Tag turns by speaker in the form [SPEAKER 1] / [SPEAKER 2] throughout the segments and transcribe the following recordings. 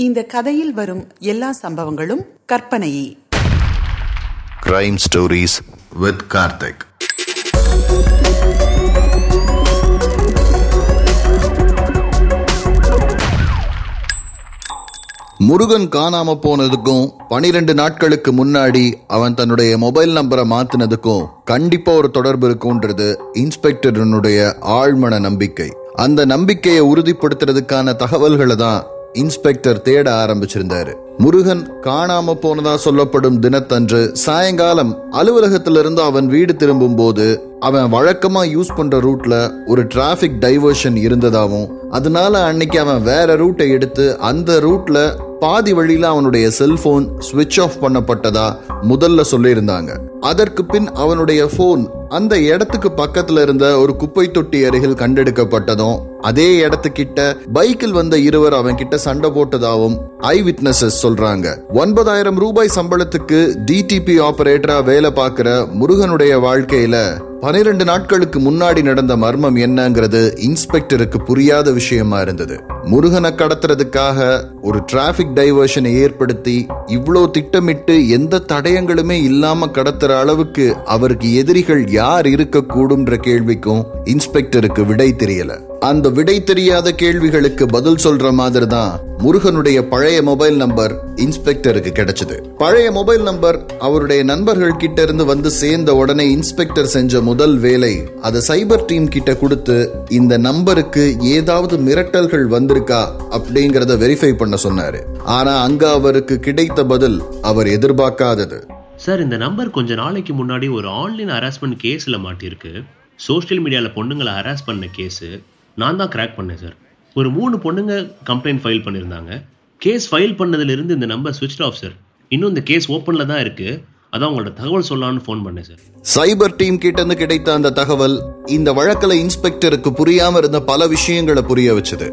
[SPEAKER 1] இந்த கதையில் வரும் எல்லா சம்பவங்களும் கற்பனையே.
[SPEAKER 2] Crime stories with Karthik Murugan காணாம போனதுக்கும் பனிரெண்டு நாட்களுக்கு முன்னாடி அவன் தன்னுடைய மொபைல் நம்பரை மாத்தினதுக்கும் கண்டிப்பா ஒரு தொடர்பு இருக்கும்ன்றது இன்ஸ்பெக்டரனுடைய ஆழ்மன நம்பிக்கை. அந்த நம்பிக்கையை உறுதிப்படுத்துறதுக்கான தகவல்களை தான் இன்ஸ்பெக்டர் தேட ஆரம்பிச்சிருந்தாரு. முருகன் காணாம போனதா சொல்லப்படும் தினத்தன்று சாயங்காலம் அலுவலகத்திலிருந்து அவன் வீடு திரும்பும் போது அவன் வழக்கமா யூஸ் பண்ற ரூட்ல ஒரு டிராபிக் டைவர்ஷன் இருந்ததாகவும் அதனால அன்னைக்கு அவன் வேற ரூட்டை எடுத்து அந்த ரூட்ல பாதி வழியில அவனுடைய செல்போன் சுவிட்ச் ஆஃப் பண்ணப்பட்டதா முதல்ல சொல்லியிருந்தாங்க. அதற்கு பின் அவனுடைய போன் அந்த இடத்துக்கு பக்கத்துல இருந்த ஒரு குப்பை தொட்டி அருகில் கண்டெடுக்கப்பட்டதும் அதே இடத்துக்கிட்ட பைக்கில் வந்த இருவர் அவன் கிட்ட சண்டை போட்டதாகவும் ஐ விட்னஸஸ் சொல்றாங்க. ஒன்பதாயிரம் ரூபாய் சம்பளத்துக்கு டிடிபி ஆபரேட்டரா வேலை பார்க்கிற முருகனுடைய வாழ்க்கையில பனிரெண்டு நாட்களுக்கு முன்னாடி நடந்த மர்மம் என்னங்கிறது இன்ஸ்பெக்டருக்கு புரியாத விஷயமா இருந்தது. முருகனை கடத்துறதுக்காக ஒரு டிராபிக் டைவர்ஷனை ஏற்படுத்தி இவ்வளோ திட்டமிட்டு எந்த தடயங்களுமே இல்லாம கடத்துற அளவுக்கு அவருக்கு எதிரிகள் யார் இருக்கக்கூடும்ன்ற கேள்விக்கும் இன்ஸ்பெக்டருக்கு விடை தெரியல. அந்த விடை தெரியாத கேள்விகளுக்கு பதில் சொல்ற மாதிரி தான் முருகனுடைய பழைய மொபைல் நம்பர் இன்ஸ்பெக்டருக்கு கிடைச்சது. பழைய மொபைல் நம்பர் அவருடைய நண்பர்கள் கிட்ட இருந்து வந்து சேர்ந்த உடனே இன்ஸ்பெக்டர் செஞ்ச முதல் வேலை அதை சைபர் டீம் கிட்ட கொடுத்து இந்த நம்பருக்கு ஏதாவது மிரட்டல்கள் வந்திருக்கா அப்படிங்கறத வெரிஃபை பண்ண சொன்னாரு. ஆனா அங்க அவருக்கு கிடைத்த பதில் அவர் எதிர்பார்க்காதது.
[SPEAKER 3] சார் இந்த நம்பர் கொஞ்ச நாளைக்கு முன்னாடி ஒரு ஆன்லைன் ஹராஸ்மெண்ட் கேஸில் மாட்டியிருக்கு. சோஷியல் மீடியாவில் பொண்ணுங்களை ஹராஸ் பண்ண கேஸு நான் தான் கிராக் பண்ணேன் சார் ஒரு மூணு பொண்ணுங்க கம்ப்ளைண்ட் ஃபைல் பண்ணியிருந்தாங்க கேஸ் ஃபைல் பண்ணதுலேருந்து இந்த நம்பர் ஸ்விட்ச் ஆஃப் சார் இன்னும் இந்த கேஸ் ஓப்பனில் தான் இருக்குது அதான் உங்களோட தகவல் சொல்லலாம்னு ஃபோன் பண்ணேன் சார்
[SPEAKER 2] சைபர் டீம் கிட்ட இருந்து கிடைத்த அந்த தகவல் இந்த வழக்கில் இன்ஸ்பெக்டருக்கு புரியாம இருந்த பல விஷயங்களை புரிய வச்சது.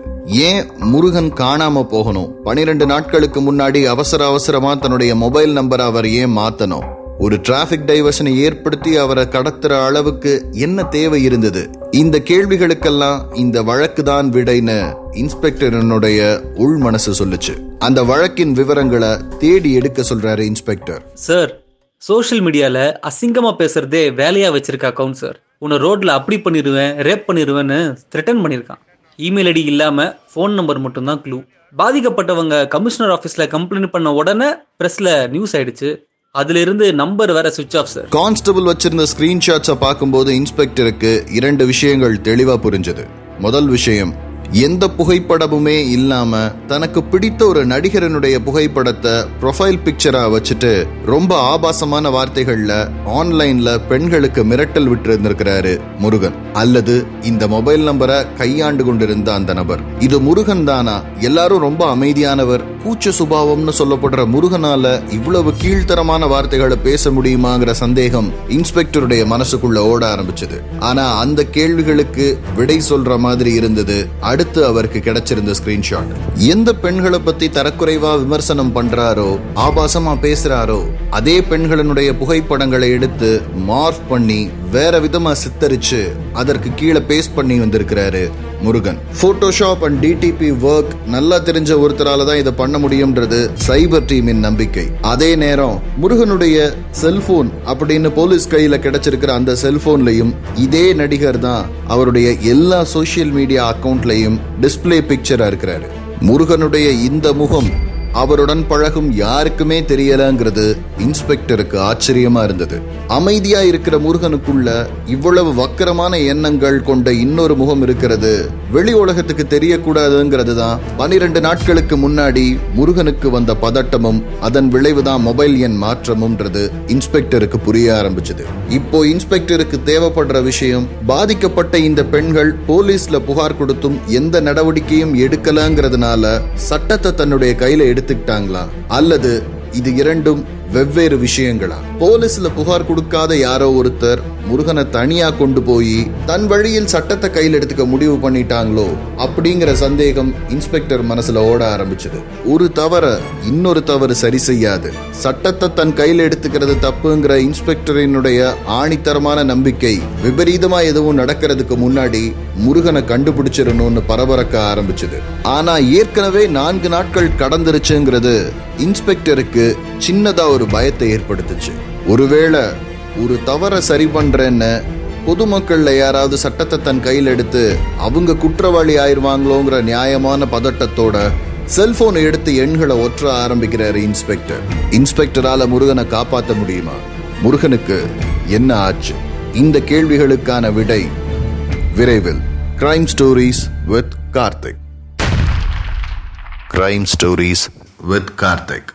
[SPEAKER 2] ஏன் முருகன் காணாம போகணும்? பனிரெண்டு நாட்களுக்கு முன்னாடி அவசர அவசரமா தன்னுடைய மொபைல் நம்பரை அவர் ஏன் மாத்தணும்? ஒரு டிராபிக் டைவர்ஷனை ஏற்படுத்தி அவரை கடத்துற அளவுக்கு என்ன தேவை இருந்தது? இந்த கேள்விகளுக்கெல்லாம் இந்த வழக்கு தான் விடைன்னு இன்ஸ்பெக்டரனுடைய உள் மனசு சொல்லுச்சு. அந்த வழக்கின் விவரங்களை தேடி எடுக்க சொல்றாரு இன்ஸ்பெக்டர்.
[SPEAKER 4] சார் சோஷியல் மீடியால அசிங்கமா பேசுறதே வேலையா வச்சிருக்கா கவுன்சிலர். சார் உன்னை ரோட்ல அப்படி பண்ணிடுவேன் ரேப் பண்ணிடுவேன்னு த்ரெட்டன் பண்ணியிருக்கான் இமெயில் ஐடி இல்லாம ஃபோன் நம்பர் மட்டும்தான் க்ளூ பாதிக்கப்பட்டவங்க கமிஷனர் ஆஃபீஸில் கம்ப்ளைண்ட் பண்ண உடனே பிரஸ்ல நியூஸ் ஆயிடுச்சு. அதுல இருந்து நம்பர் வேற சுவிச் ஆஃப் சார்
[SPEAKER 2] கான்ஸ்டபிள் வச்சிருந்த ஸ்கிரீன்ஷாட்ஸை பார்க்கும்போது இன்ஸ்பெக்டருக்கு இரண்டு விஷயங்கள் தெளிவா புரிஞ்சது. முதல் விஷயம் எந்த புகைப்படமுமே இல்லாம தனக்கு பிடித்த ஒரு நடிகரனுடைய புகைப்படத்தை ப்ரொஃபைல் பிக்சரா வச்சுட்டு ரொம்ப ஆபாசமான வார்த்தைகள்ல ஆன்லைன்ல பெண்களுக்கு மிரட்டல் விட்டு இருந்திருக்கிறாரு முருகன். அல்லது இந்த மொபைல் நம்பரை கையாண்டு கொண்டிருந்த அந்த நபர். இது முருகன் தானா? எல்லாரும் ரொம்ப அமைதியானவர். கூச்ச சுபாவம்னு சொல்லப்படுற முருகனால இவ்வளவு கீழ்த்தரமான வார்த்தைகளை பேச முடியுமாங்கிற சந்தேகம் இன்ஸ்பெக்டருடைய மனசுக்குள்ள ஓட ஆரம்பிச்சது. ஆனா அந்த கேள்விகளுக்கு விடை சொல்ற மாதிரி இருந்தது. அடுத்த அவருக்கு கிடைச்சிருந்த ஸ்கிரீன்ஷாட் எந்த பெண்களை பத்தி தரக்குறைவா விமர்சனம் பண்றாரோ ஆபாசமா பேசுறாரோ அதே பெண்களினுடைய புகைப்படங்களை எடுத்து மார்க் பண்ணி வேற விதமா சித்தரிச்சு அதற்கு கீழே பேஸ்ட் பண்ணி வந்திருக்கிறாரு Murugan. Photoshop and DTP work நல்லா தெரிஞ்ச ஒருத்தரால தான் இதை பண்ண முடியும்ன்றது சைபர் டீமின் நம்பிக்கை. அதே நேரம் முருகனுடைய செல்போன் அப்படின்னு போலீஸ் கையில கிடைச்சிருக்கிற அந்த செல்போன்லயும் இதே நடிகர் தான் அவருடைய எல்லா சோசியல் மீடியா அக்கவுண்ட்லயும் டிஸ்பிளே பிக்சரா இருக்கிறாரு. முருகனுடைய இந்த முகம் அவருடன் பழகும் யாருக்குமே தெரியலங்கிறது இன்ஸ்பெக்டருக்கு ஆச்சரியமா இருந்தது. அமைதியா இருக்கிற முருகனுக்குள்ள இவ்வளவு வக்கரமான எண்ணங்கள் கொண்ட இன்னொரு முகம் இருக்கிறது. வெளி உலகத்துக்கு தெரியக்கூடாதுங்கிறது தான் பனிரெண்டு நாட்களுக்கு முன்னாடி முருகனுக்கு வந்த பதட்டமும் அதன் விளைவுதான் மொபைல் எண் மாற்றமும்ன்றது இன்ஸ்பெக்டருக்கு புரிய ஆரம்பிச்சது. இப்போ இன்ஸ்பெக்டருக்கு தேவைப்படுற விஷயம் பாதிக்கப்பட்ட இந்த பெண்கள் போலீஸ்ல புகார் கொடுத்தும் எந்த நடவடிக்கையும் எடுக்கலங்கிறதுனால சட்டத்தை தன்னுடைய கையில எடுத்து எடுத்துக்கிட்டாங்களா? அல்லது இது இரண்டும் வெவ்வேறு விஷயங்களா போலீஸ்ல புகார் கொடுக்காத யாரோ ஒருத்தர் முருகனை தனியா கொண்டு போய் தன் வழியில் சட்டத்தை கையில் எடுத்துக்க முடிவு பண்ணிட்டாங்களோ அப்படிங்கிற சந்தேகம் இன்ஸ்பெக்டர் மனசுல ஓட ஆரம்பிச்சது. ஒரு தவற இன்னொரு தவறு சரி செய்யாது. சட்டத்தை தன் கையில் எடுத்துக்கிறது தப்புங்கிற இன்ஸ்பெக்டரினுடைய ஆணித்தரமான நம்பிக்கை விபரீதமா எதுவும் நடக்கிறதுக்கு முன்னாடி முருகனை கண்டுபிடிச்சிடணும்னு பரபரக்க ஆரம்பிச்சது. ஆனா ஏற்கனவே நான்கு நாட்கள் கடந்துருச்சுங்கிறது இன்ஸ்பெக்டருக்கு சின்னதா ஒரு பயத்தை ஏற்படுத்துச்சு. ஒருவேளை ஒரு தவற சரி பண்றேன்னு பொதுமக்கள்ல யாராவது சட்டத்தை தன் கையில் எடுத்து அவங்க குற்றவாளி ஆயிருவாங்களோங்கிற நியாயமான பதட்டத்தோட செல்போனை எடுத்து எண்களை ஒற்ற ஆரம்பிக்கிறாரு இன்ஸ்பெக்டர். இன்ஸ்பெக்டரால முருகனை காப்பாற்ற முடியுமா? முருகனுக்கு என்ன ஆச்சு? இந்த கேள்விகளுக்கான விடை விரைவில். Crime stories with Karthik crime stories with Karthik